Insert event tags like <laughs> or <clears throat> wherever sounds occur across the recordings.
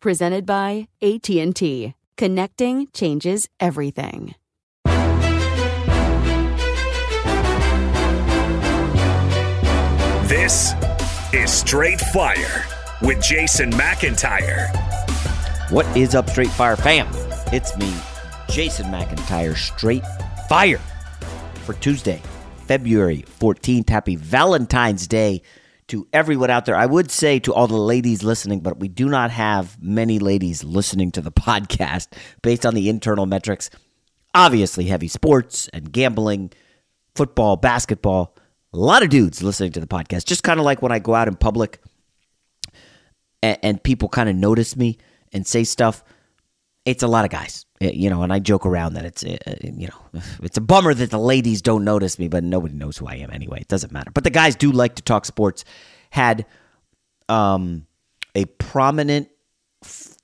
Presented by AT&T. Connecting changes everything. This is Straight Fire with Jason McIntyre. What is up, Straight Fire fam? It's me, Jason McIntyre, Straight Fire for Tuesday, February 14th. Happy Valentine's Day to everyone out there. I would say to all the ladies listening, but we do not have many ladies listening to the <laughs> podcast based on the internal metrics. Obviously, heavy sports and gambling, football, basketball. A lot of dudes listening to the podcast. Just kind of like when I go out in public and, and people kind of notice me and say stuff. It's a lot of guys, you know, and I joke around that it's, uh, you know, <sighs> it's a bummer that the ladies don't notice me, but nobody knows who I am anyway. It doesn't matter. But the guys do like to talk sports. Had um, a prominent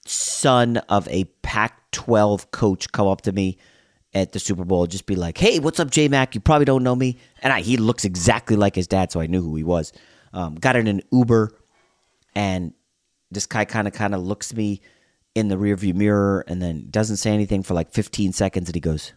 son of a Pac 12 coach come up to me at the Super Bowl, just be like, "Hey, what's up, J Mac? You probably don't know me." And I, he looks exactly like his dad, so I knew who he was. Um, got in an Uber, and this guy kind of kind of looks me in the rearview mirror, and then doesn't say anything for like 15 seconds, and he goes,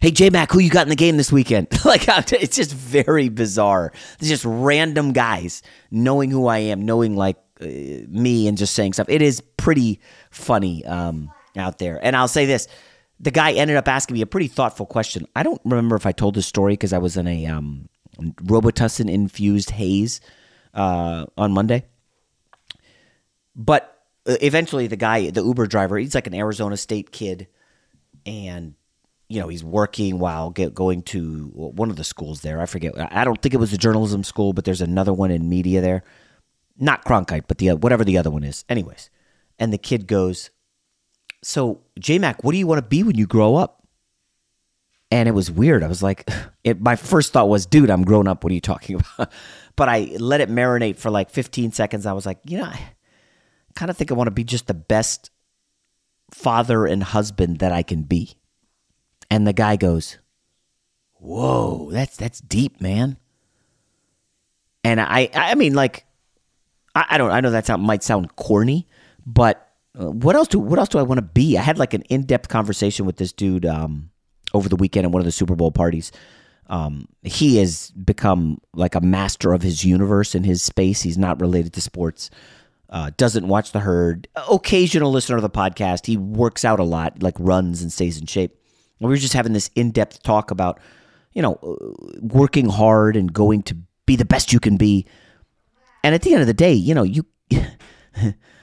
"Hey, J Mac, who you got in the game this weekend?" <laughs> like it's just very bizarre. It's just random guys knowing who I am, knowing like uh, me, and just saying stuff. It is pretty funny um, out there. And I'll say this the guy ended up asking me a pretty thoughtful question. I don't remember if I told this story because I was in a um, infused haze uh, on Monday. But eventually, the guy, the Uber driver, he's like an Arizona State kid, and you know he's working while get, going to one of the schools there. I forget. I don't think it was a journalism school, but there's another one in media there. Not Cronkite, but the uh, whatever the other one is. Anyways, and the kid goes, so J Mac, what do you want to be when you grow up? And it was weird. I was like, <laughs> it, my first thought was, dude, I'm grown up. What are you talking <laughs> about? but I let it marinate for like 15 seconds. I was like, you know, kind of think I want to be just the best father and husband that I can be. And the guy goes, whoa, that's that's deep, man. And I, I mean, like, I, I don't, I know that sound, might sound corny, but uh, what else do what else do I want to be? I had like an in depth conversation with this dude um, over the weekend at one of the Super Bowl parties. Um, he has become like a master of his universe in his space. He's not related to sports. Uh, doesn't watch the herd. Occasional listener of the podcast. He works out a lot, like runs and stays in shape. And we were just having this in depth talk about, you know, uh, working hard and going to be the best you can be. And at the end of the day, you know, you <laughs>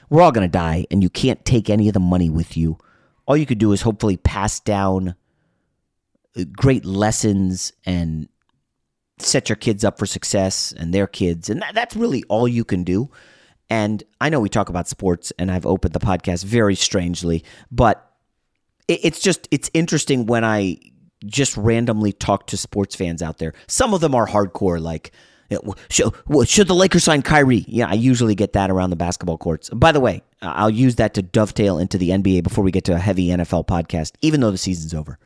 we're all going to die and you can't take any of the money with you. All you could do is hopefully pass down uh, great lessons and set your kids up for success and their kids. And that, that's really all you can do. And I know we talk about sports, and I've opened the podcast very strangely, but it's just it's interesting when I just randomly talk to sports fans out there. Some of them are hardcore, like should, should the Lakers sign Kyrie? Yeah, I usually get that around the basketball courts. By the way, I'll use that to dovetail into the NBA before we get to a heavy NFL podcast, even though the season's over.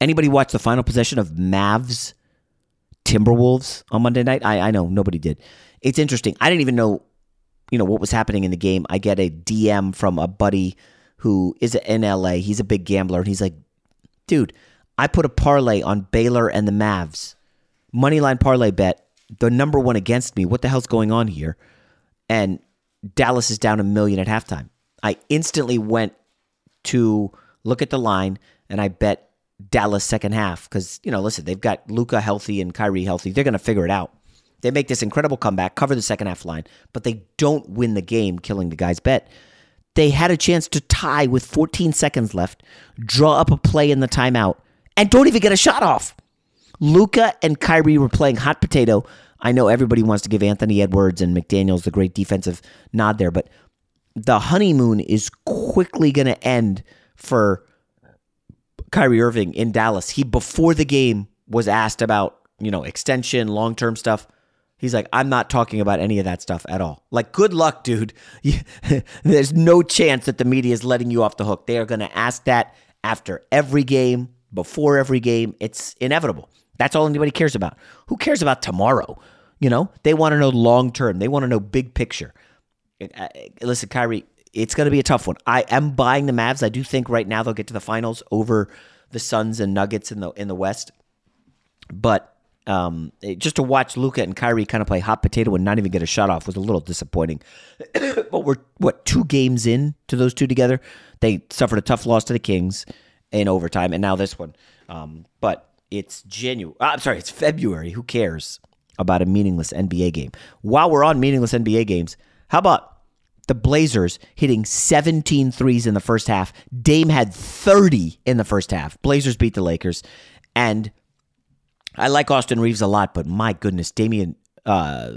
Anybody watch the final possession of Mavs Timberwolves on Monday night? I, I know nobody did. It's interesting. I didn't even know, you know, what was happening in the game. I get a DM from a buddy who is in LA. He's a big gambler, and he's like, dude, I put a parlay on Baylor and the Mavs. Moneyline parlay bet, the number one against me. What the hell's going on here? And Dallas is down a million at halftime. I instantly went to look at the line and I bet Dallas second half because, you know, listen, they've got Luka healthy and Kyrie healthy. They're going to figure it out. They make this incredible comeback, cover the second half line, but they don't win the game, killing the guy's bet. They had a chance to tie with 14 seconds left, draw up a play in the timeout, and don't even get a shot off. Luka and Kyrie were playing hot potato. I know everybody wants to give Anthony Edwards and McDaniels the great defensive nod there, but the honeymoon is quickly going to end for Kyrie Irving in Dallas. He before the game was asked about, you know, extension, long-term stuff. He's like, I'm not talking about any of that stuff at all. Like, good luck, dude. <laughs> There's no chance that the media is letting you off the hook. They are going to ask that after every game, before every game. It's inevitable. That's all anybody cares about. Who cares about tomorrow? You know, they want to know long term. They want to know big picture. Uh, listen, Kyrie, it's going to be a tough one. I am buying the Mavs. I do think right now they'll get to the finals over the Suns and Nuggets in the in the West. But um, just to watch Luka and Kyrie kind of play hot potato and not even get a shot off was a little disappointing. <coughs> but we're what two games in to those two together. They suffered a tough loss to the Kings in overtime, and now this one. Um, but it's January. I'm sorry, it's February. Who cares about a meaningless NBA game? While we're on meaningless NBA games, how about the Blazers hitting 17 threes in the first half? Dame had 30 in the first half. Blazers beat the Lakers, and I like Austin Reaves a lot, but my goodness, Damian, uh,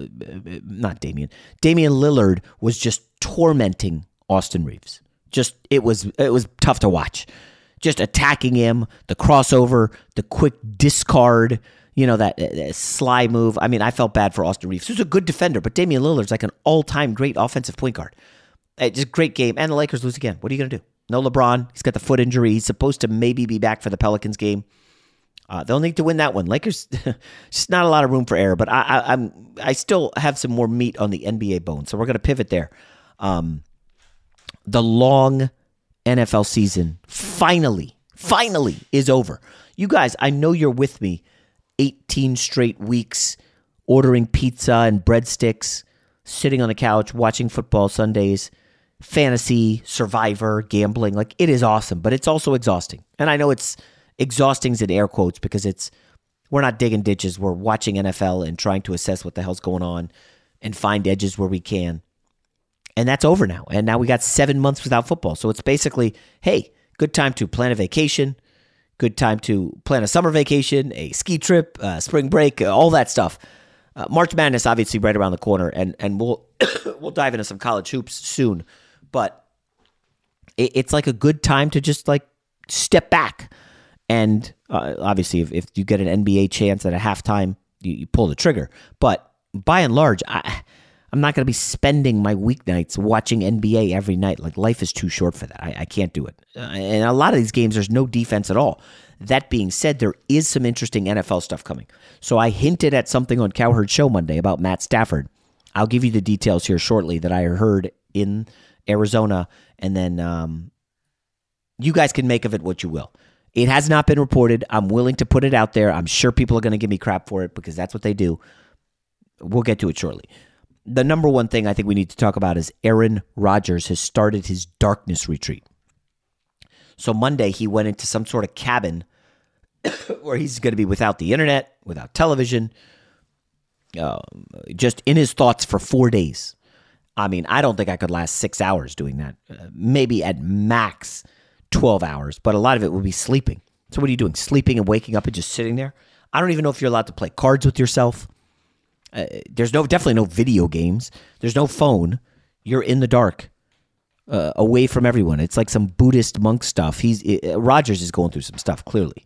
not Damian, Damian Lillard was just tormenting Austin Reaves. Just it was it was tough to watch. Just attacking him, the crossover, the quick discard, you know that, that sly move. I mean, I felt bad for Austin Reaves, He's a good defender, but Damian Lillard's like an all-time great offensive point guard. It's just great game, and the Lakers lose again. What are you gonna do? No LeBron. He's got the foot injury. He's supposed to maybe be back for the Pelicans game. Uh, they'll need to win that one. Lakers, <laughs> just not a lot of room for error, but I, I, am I still have some more meat on the NBA bone, so we're going to pivot there. Um, the long NFL season finally, finally is over. You guys, I know you're with me. 18 straight weeks ordering pizza and breadsticks, sitting on the couch watching football Sundays, fantasy, survivor, gambling. Like it is awesome, but it's also exhausting. And I know it's exhausting's in air quotes because it's we're not digging ditches. We're watching NFL and trying to assess what the hell's going on and find edges where we can. And that's over now. And now we got seven months without football. So it's basically, hey, good time to plan a vacation, good time to plan a summer vacation, a ski trip, uh, spring break, uh, all that stuff. Uh, March Madness obviously right around the corner, and and we'll <coughs> we'll dive into some college hoops soon. But it, it's like a good time to just like step back and uh, obviously, if, if you get an NBA chance at a halftime, you, you pull the trigger. But by and large, I, I'm not going to be spending my weeknights watching NBA every night. Like life is too short for that. I, I can't do it. Uh, and a lot of these games, there's no defense at all. That being said, there is some interesting NFL stuff coming. So I hinted at something on Cowherd Show Monday about Matt Stafford. I'll give you the details here shortly that I heard in Arizona, and then um, you guys can make of it what you will. It has not been reported. I'm willing to put it out there. I'm sure people are going to give me crap for it because that's what they do. We'll get to it shortly. The number one thing I think we need to talk about is Aaron Rodgers has started his darkness retreat. So Monday he went into some sort of cabin <coughs> where he's going to be without the internet, without television, uh, just in his thoughts for four days. I mean, I don't think I could last six hours doing that. Uh, maybe at max 12 hours, but a lot of it will be sleeping. So, what are you doing? Sleeping and waking up and just sitting there? I don't even know if you're allowed to play cards with yourself. Uh, there's no definitely no video games. There's no phone. You're in the dark, uh, away from everyone. It's like some Buddhist monk stuff. He's uh, Rodgers is going through some stuff clearly,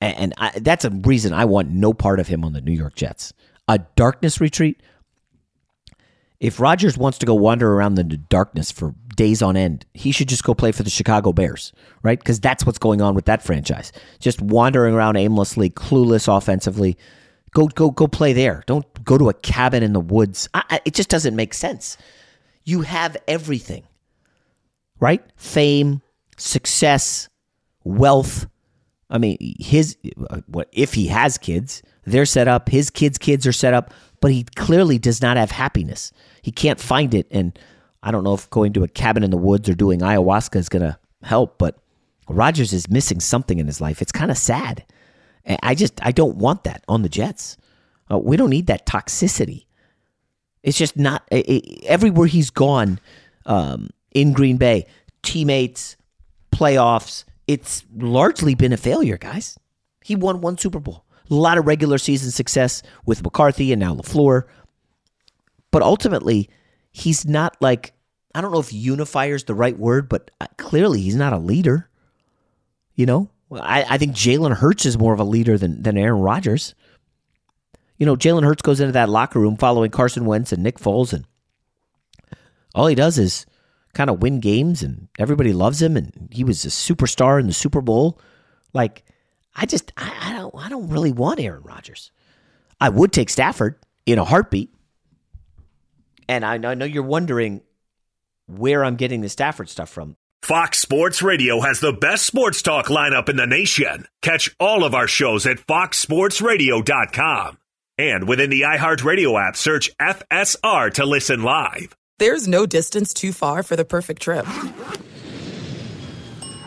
and, and I, that's a reason I want no part of him on the New York Jets. A darkness retreat. If Rodgers wants to go wander around the darkness for days on end, he should just go play for the Chicago Bears, right? Because that's what's going on with that franchise. Just wandering around aimlessly, clueless offensively. Go go go play there. Don't go to a cabin in the woods. I, I, it just doesn't make sense. You have everything, right? Fame, success, wealth. I mean, his uh, what if he has kids? They're set up. His kids' kids are set up, but he clearly does not have happiness. He can't find it, and I don't know if going to a cabin in the woods or doing ayahuasca is going to help. But Rodgers is missing something in his life. It's kind of sad. I just I don't want that on the Jets. Uh, we don't need that toxicity. It's just not it, everywhere he's gone um, in Green Bay. Teammates, playoffs. It's largely been a failure, guys. He won one Super Bowl, a lot of regular season success with McCarthy and now LaFleur, but ultimately, he's not like I don't know if unifier is the right word, but uh, clearly he's not a leader. You know, I, I think Jalen Hurts is more of a leader than, than Aaron Rodgers. You know, Jalen Hurts goes into that locker room following Carson Wentz and Nick Foles, and all he does is kind of win games, and everybody loves him, and he was a superstar in the Super Bowl. Like, I just, I, I don't, I don't really want Aaron Rodgers. I would take Stafford in a heartbeat, and I know you're wondering where I'm getting the Stafford stuff from. Fox Sports Radio has the best sports talk lineup in the nation. Catch all of our shows at foxsportsradio.com. And within the iHeartRadio app, search FSR to listen live. There's no distance too far for the perfect trip.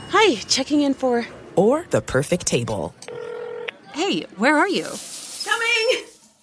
Hi, checking in for. Or the perfect table. Hey, where are you? Coming!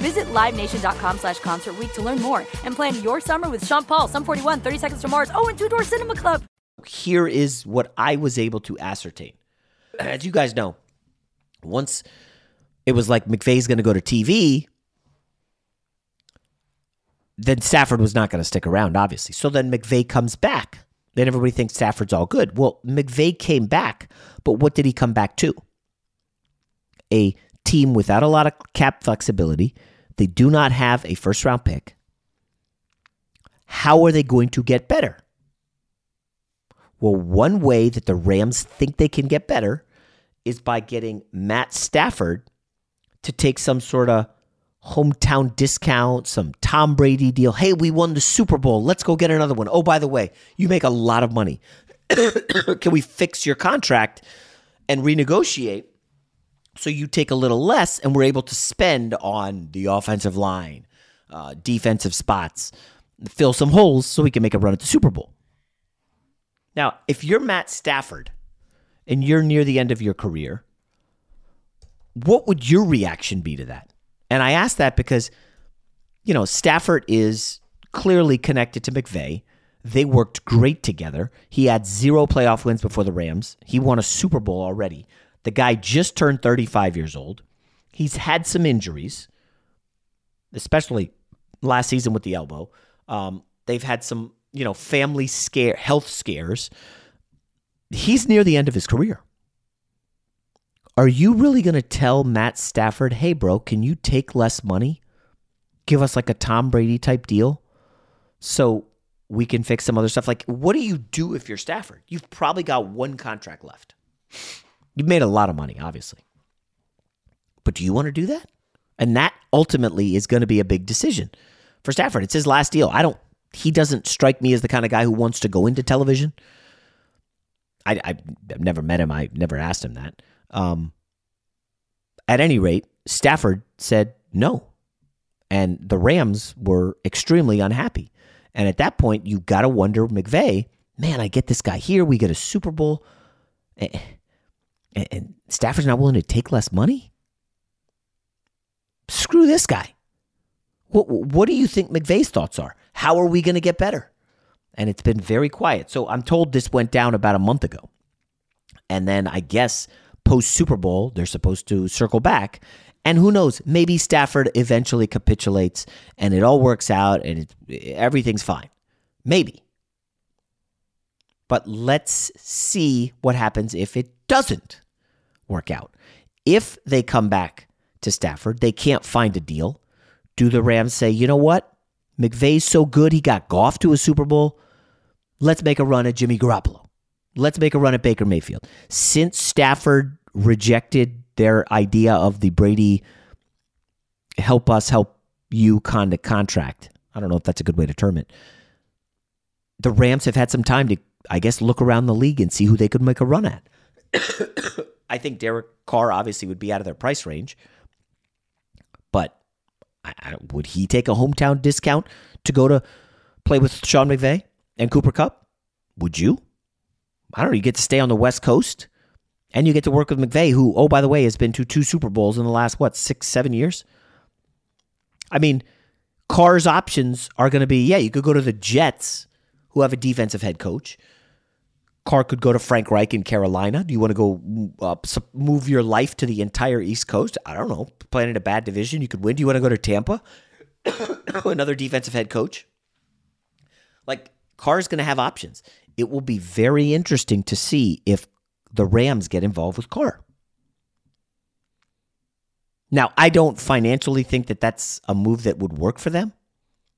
Visit LiveNation.com slash Concert to learn more and plan your summer with Sean Paul, Sum 41, 30 Seconds to Mars, oh, and Two Door Cinema Club. Here is what I was able to ascertain. As you guys know, once it was like McVay's going to go to TV, then Stafford was not going to stick around, obviously. So then McVay comes back. Then everybody thinks Stafford's all good. Well, McVay came back, but what did he come back to? A team without a lot of cap flexibility. They do not have a first round pick. How are they going to get better? Well, one way that the Rams think they can get better is by getting Matt Stafford to take some sort of hometown discount, some Tom Brady deal. Hey, we won the Super Bowl. Let's go get another one. Oh, by the way, you make a lot of money. <coughs> can we fix your contract and renegotiate So you take a little less, and we're able to spend on the offensive line, uh, defensive spots, fill some holes so we can make a run at the Super Bowl. Now, if you're Matt Stafford and you're near the end of your career, what would your reaction be to that? And I ask that because, you know, Stafford is clearly connected to McVay. They worked great together. He had zero playoff wins before the Rams. He won a Super Bowl already. The guy just turned 35 years old. He's had some injuries, especially last season with the elbow. Um, they've had some, you know, family scare, health scares. He's near the end of his career. Are you really going to tell Matt Stafford, hey, bro, can you take less money? Give us like a Tom Brady type deal so we can fix some other stuff? Like, what do you do if you're Stafford? You've probably got one contract left. You've made a lot of money, obviously. But do you want to do that? And that ultimately is going to be a big decision for Stafford. It's his last deal. I don't, he doesn't strike me as the kind of guy who wants to go into television. I, I've never met him. I never asked him that. Um, at any rate, Stafford said no. And the Rams were extremely unhappy. And at that point, you got to wonder, McVay, man, I get this guy here. We get a Super Bowl. And Stafford's not willing to take less money? Screw this guy. What, what do you think McVay's thoughts are? How are we going to get better? And it's been very quiet. So I'm told this went down about a month ago. And then I guess post Super Bowl, they're supposed to circle back. And who knows, maybe Stafford eventually capitulates and it all works out and it, everything's fine. Maybe. But let's see what happens if it doesn't work out. If they come back to Stafford, they can't find a deal. Do the Rams say, you know what? McVay's so good, he got Goff to a Super Bowl. Let's make a run at Jimmy Garoppolo. Let's make a run at Baker Mayfield. Since Stafford rejected their idea of the Brady help us help you kind of contract, I don't know if that's a good way to term it. The Rams have had some time to, I guess, look around the league and see who they could make a run at. <coughs> I think Derek Carr obviously would be out of their price range, but I, I, would he take a hometown discount to go to play with Sean McVay and Cooper Kupp? Would you? I don't know. You get to stay on the West Coast, and you get to work with McVay, who, oh by the way, has been to two Super Bowls in the last what six, seven years. I mean, Carr's options are going to be yeah. You could go to the Jets, who have a defensive head coach. Carr could go to Frank Reich in Carolina. Do you want to go uh, move your life to the entire East Coast? I don't know. Playing in a bad division, you could win. Do you want to go to Tampa? <coughs> Another defensive head coach. Like Carr's going to have options. It will be very interesting to see if the Rams get involved with Carr. Now, I don't financially think that that's a move that would work for them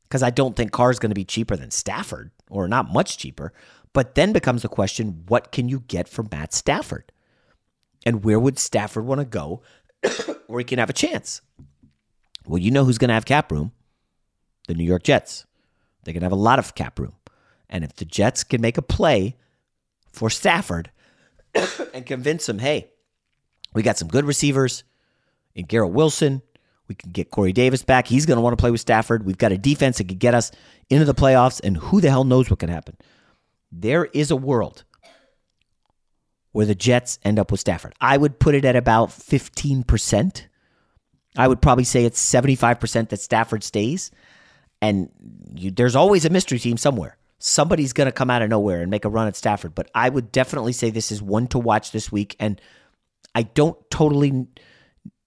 because I don't think Carr is going to be cheaper than Stafford or not much cheaper. But then becomes the question what can you get from Matt Stafford? And where would Stafford want to go <coughs> where he can have a chance? Well, you know who's going to have cap room? The New York Jets. They're going to have a lot of cap room. And if the Jets can make a play for Stafford <coughs> and convince him, hey, we got some good receivers in Garrett Wilson. We can get Corey Davis back. He's going to want to play with Stafford. We've got a defense that could get us into the playoffs, and who the hell knows what can happen there is a world where the Jets end up with Stafford. I would put it at about 15%. I would probably say it's 75% that Stafford stays. And you, there's always a mystery team somewhere. Somebody's going to come out of nowhere and make a run at Stafford. But I would definitely say this is one to watch this week. And I don't totally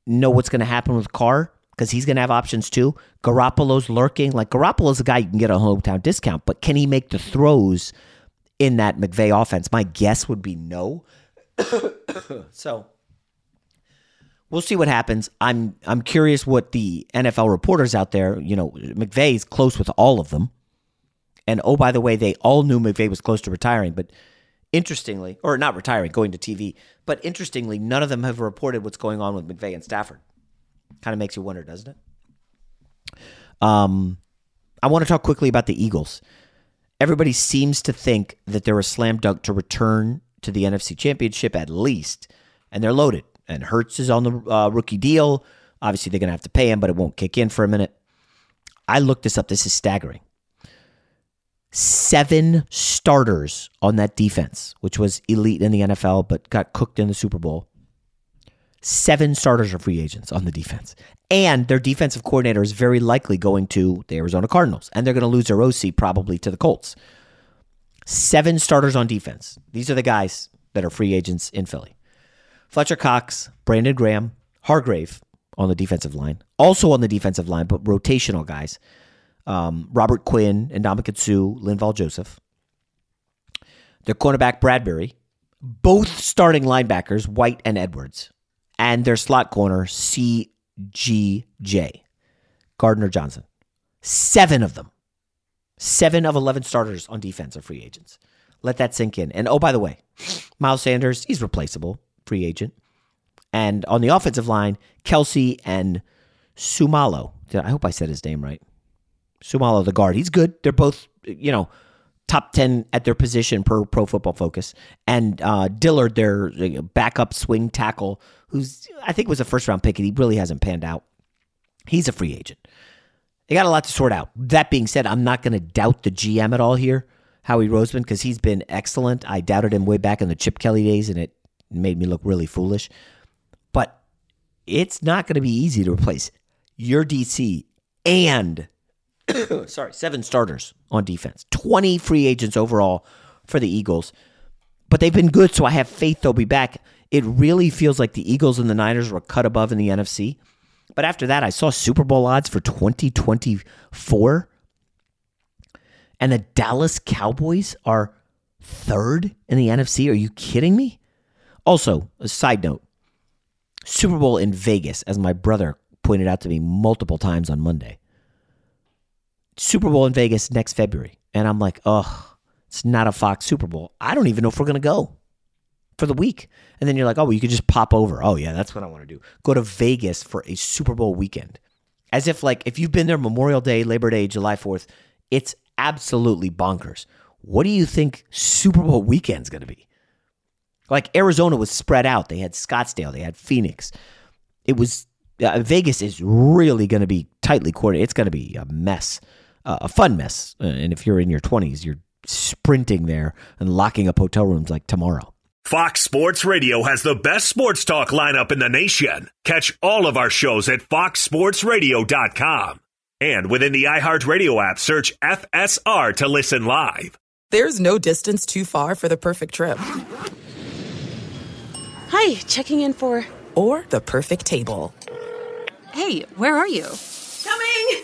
know what's going to happen with Carr because he's going to have options too. Garoppolo's lurking. Like Garoppolo's a guy you can get a hometown discount, but can he make the throws – in that McVay offense? My guess would be no. <coughs> so we'll see what happens. I'm I'm curious what the NFL reporters out there, you know, McVay's close with all of them. And oh, by the way, they all knew McVay was close to retiring, but interestingly, or not retiring, going to TV, but interestingly, none of them have reported what's going on with McVay and Stafford. Kind of makes you wonder, doesn't it? Um, I want to talk quickly about the Eagles everybody seems to think that they're a slam dunk to return to the NFC Championship at least, and they're loaded. And Hurts is on the uh, rookie deal. Obviously, they're going to have to pay him, but it won't kick in for a minute. I looked this up. This is staggering. Seven starters on that defense, which was elite in the NFL, but got cooked in the Super Bowl. Seven starters are free agents on the defense. And their defensive coordinator is very likely going to the Arizona Cardinals. And they're going to lose their OC probably to the Colts. Seven starters on defense. These are the guys that are free agents in Philly. Fletcher Cox, Brandon Graham, Hargrave on the defensive line. Also on the defensive line, but rotational guys. Um, Robert Quinn and Suh, Linval Joseph. Their cornerback, Bradberry. Both starting linebackers, White and Edwards. And their slot corner, CGJ, Gardner Johnson. Seven of them. Seven of 11 starters on defense are free agents. Let that sink in. And oh, by the way, Miles Sanders, he's replaceable, free agent. And on the offensive line, Kelce and Seumalo. I hope I said his name right. Seumalo, the guard. He's good. They're both, you know, top 10 at their position per pro football focus. And uh, Dillard, their backup swing tackle, who's, I think was a first round pick, and he really hasn't panned out. He's a free agent. They got a lot to sort out. That being said, I'm not going to doubt the GM at all here, Howie Roseman, because he's been excellent. I doubted him way back in the Chip Kelly days, and it made me look really foolish. But it's not going to be easy to replace your DC and <coughs> sorry, seven starters on defense, 20 free agents overall for the Eagles. But they've been good, so I have faith they'll be back. It really feels like the Eagles and the Niners were cut above in the NFC. But after that, I saw Super Bowl odds for 2024. And the Dallas Cowboys are third in the NFC. Are you kidding me? Also, a side note Super Bowl in Vegas, as my brother pointed out to me multiple times on Monday. Super Bowl in Vegas next February. And I'm like, oh, it's not a Fox Super Bowl. I don't even know if we're going to go for the week. And then you're like, oh, well, you could just pop over. Oh, yeah, that's what I want to do. Go to Vegas for a Super Bowl weekend. As if, like, if you've been there Memorial Day, Labor Day, July 4th, it's absolutely bonkers. What do you think Super Bowl weekend's going to be? Like, Arizona was spread out. They had Scottsdale, they had Phoenix. It was, uh, Vegas is really going to be tightly coordinated. It's going to be a mess, uh, a fun mess. Uh, and if you're in your 20s, you're sprinting there and locking up hotel rooms like tomorrow. Fox Sports Radio has the best sports talk lineup in the nation. Catch all of our shows at foxsportsradio.com. And within the iHeartRadio app, search FSR to listen live. There's no distance too far for the perfect trip. Hi, checking in for. Or the perfect table. Hey, where are you? Coming!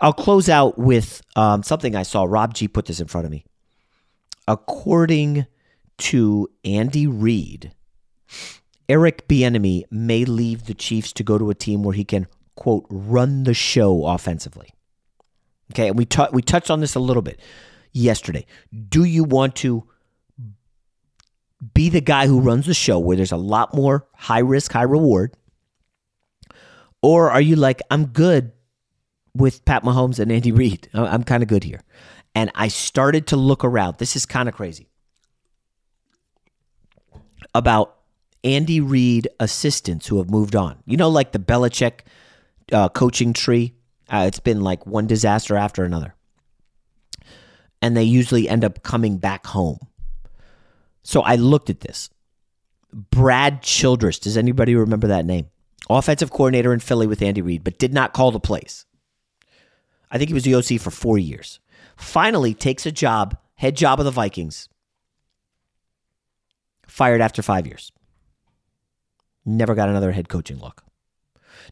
I'll close out with um, something I saw. Rob G put this in front of me. According to Andy Reid, Eric Bieniemy may leave the Chiefs to go to a team where he can quote run the show offensively. Okay, and we t- we touched on this a little bit yesterday. Do you want to be the guy who runs the show where there's a lot more high risk, high reward? Or are you like, I'm good with Pat Mahomes and Andy Reid? I'm kind of good here. And I started to look around. This is kind of crazy. About Andy Reid assistants who have moved on. You know, like the Belichick uh, coaching tree. Uh, it's been like one disaster after another. And they usually end up coming back home. So I looked at this. Brad Childress. Does anybody remember that name? Offensive coordinator in Philly with Andy Reid, but did not call the plays. I think he was the OC for four years. Finally, takes a job, head job of the Vikings. Fired after five years. Never got another head coaching look.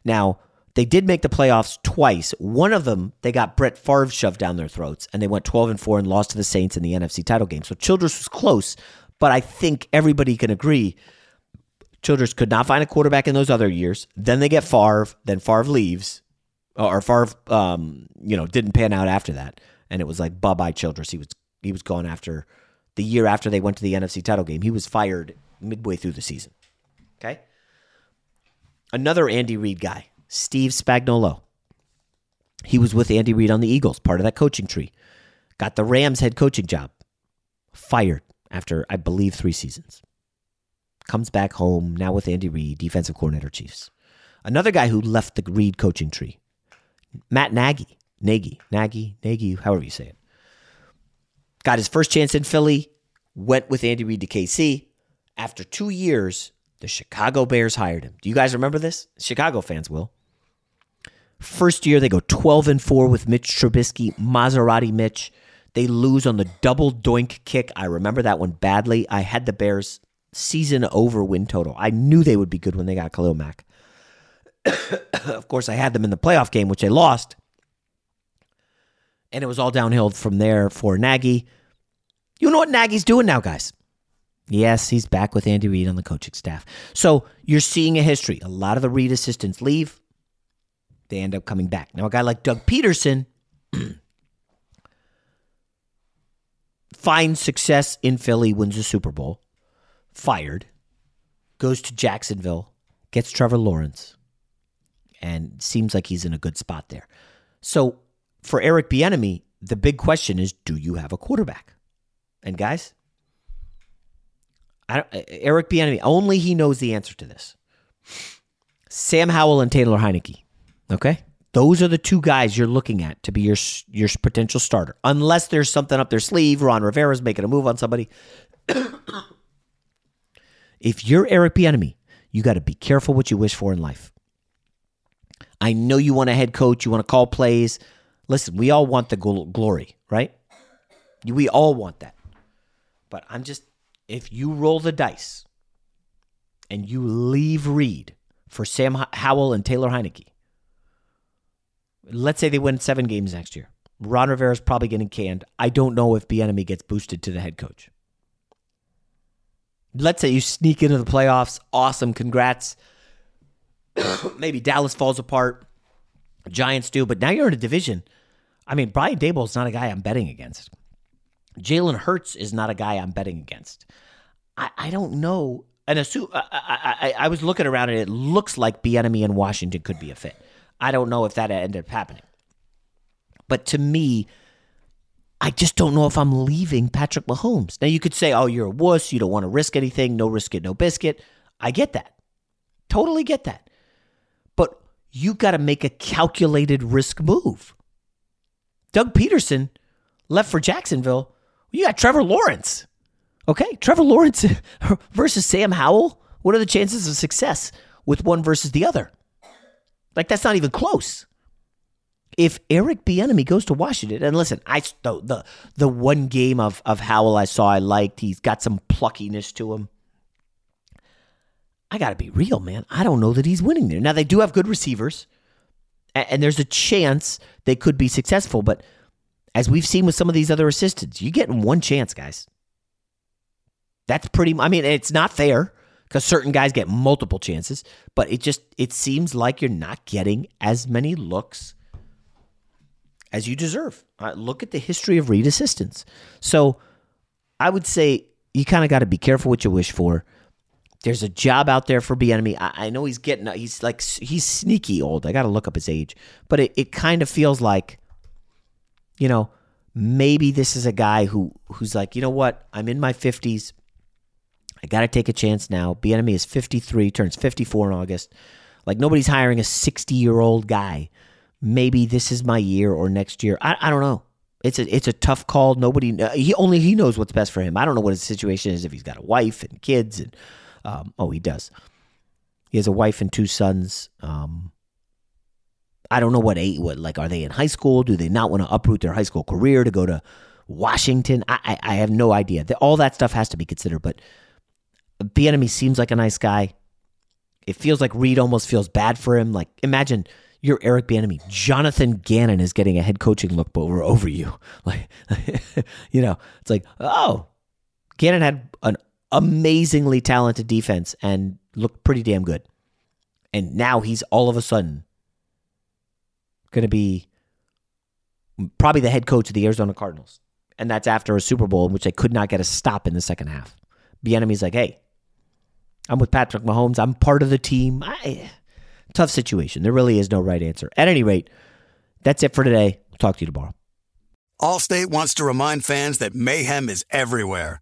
Now, they did make the playoffs twice. One of them, they got Brett Favre shoved down their throats, and they went 12 and 4 and lost to the Saints in the NFC title game. So Childress was close, but I think everybody can agree Childress could not find a quarterback in those other years. Then they get Favre, then Favre leaves, or Favre, um, you know, didn't pan out after that, and it was like bye bye Childress. He was he was gone after the year after they went to the NFC title game. He was fired midway through the season. Okay. Another Andy Reid guy, Steve Spagnuolo. He was with Andy Reid on the Eagles, part of that coaching tree. Got the Rams head coaching job. Fired after, I believe, three seasons. Comes back home, now with Andy Reid, defensive coordinator, Chiefs. Another guy who left the Reid coaching tree, Matt Nagy. Nagy, Nagy, Nagy, however you say it. Got his first chance in Philly, went with Andy Reid to KC. After two years, the Chicago Bears hired him. Do you guys remember this? Chicago fans will. First year, they go 12 and 4 with Mitch Trubisky, Maserati Mitch. They lose on the double doink kick. I remember that one badly. I had the Bears season over win total. I knew they would be good when they got Khalil Mack. <coughs> of course, I had them in the playoff game, which they lost. And it was all downhill from there for Nagy. You know what Nagy's doing now, guys? Yes, he's back with Andy Reid on the coaching staff. So you're seeing a history. A lot of the Reid assistants leave, they end up coming back. Now, a guy like Doug Pederson <clears throat> finds success in Philly, wins a Super Bowl, fired, goes to Jacksonville, gets Trevor Lawrence, and seems like he's in a good spot there. So for Eric Bieniemy, the big question is, do you have a quarterback? And guys, uh, Eric Bieniemy, only he knows the answer to this. Sam Howell and Taylor Heinicke. Okay? Those are the two guys you're looking at to be your your potential starter. Unless there's something up their sleeve, Ron Rivera's making a move on somebody. <coughs> if you're Eric Bieniemy, you got to be careful what you wish for in life. I know you want a head coach, you want to call plays. Listen, we all want the glory, right? We all want that. But I'm just if you roll the dice and you leave Reid for Sam Howell and Taylor Heinicke, let's say they win seven games next year. Ron Rivera is probably getting canned. I don't know if Bieniemy gets boosted to the head coach. Let's say you sneak into the playoffs. Awesome. Congrats. Maybe Dallas falls apart. Giants do. But now you're in a division. I mean, Brian Daboll is not a guy I'm betting against. Jalen Hurts is not a guy I'm betting against. I, I don't know. And assume, I, I, I, was looking around and it looks like Bieniemy in Washington could be a fit. I don't know if that ended up happening. But to me, I just don't know if I'm leaving Patrick Mahomes. Now you could say, "Oh, you're a wuss. You don't want to risk anything. No risk it, no biscuit." I get that. Totally get that. You got to make a calculated risk move. Doug Pederson left for Jacksonville. You got Trevor Lawrence. Okay, Trevor Lawrence <laughs> versus Sam Howell. What are the chances of success with one versus the other? Like that's not even close. If Eric Bieniemy goes to Washington, and listen, I the the, the one game of of Howell I saw I liked. He's got some pluckiness to him. I got to be real, man. I don't know that he's winning there. Now they do have good receivers, and, there's a chance they could be successful. But as we've seen with some of these other assistants, you get one chance, guys. That's pretty. I mean, it's not fair because certain guys get multiple chances, but it just it seems like you're not getting as many looks as you deserve. Uh, look at the history of Reid assistants. So I would say you kind of got to be careful what you wish for. There's a job out there for Bieniemy. I, I know he's getting he's like he's sneaky old. I got to look up his age, but it, it kind of feels like, you know, maybe this is a guy who who's like, you know what, I'm in my fifties. I got to take a chance now. Bieniemy is 53, turns 54 in August. Like nobody's hiring a 60 year old guy. Maybe this is my year or next year. I, I don't know. It's a it's a tough call. Nobody uh, he only he knows what's best for him. I don't know what his situation is if he's got a wife and kids and um, oh he does. He has a wife and two sons. Um, I don't know what eight what like are they in high school? Do they not want to uproot their high school career to go to Washington? I I, I have no idea. All that stuff has to be considered. But Bieniemy seems like a nice guy. It feels like Reid almost feels bad for him. Like imagine you're Eric Bieniemy. Jonathan Gannon is getting a head coaching look over over you. <laughs> Like, <laughs> you know, it's like, oh, Gannon had an amazingly talented defense and looked pretty damn good, and now he's all of a sudden going to be probably the head coach of the Arizona Cardinals, and that's after a Super Bowl in which they could not get a stop in the second half. Bieniemy's like, hey, I'm with Patrick Mahomes. I'm part of the team. I tough situation. There really is no right answer. At any rate, that's it for today. Talk to you tomorrow. Allstate wants to remind fans that mayhem is everywhere,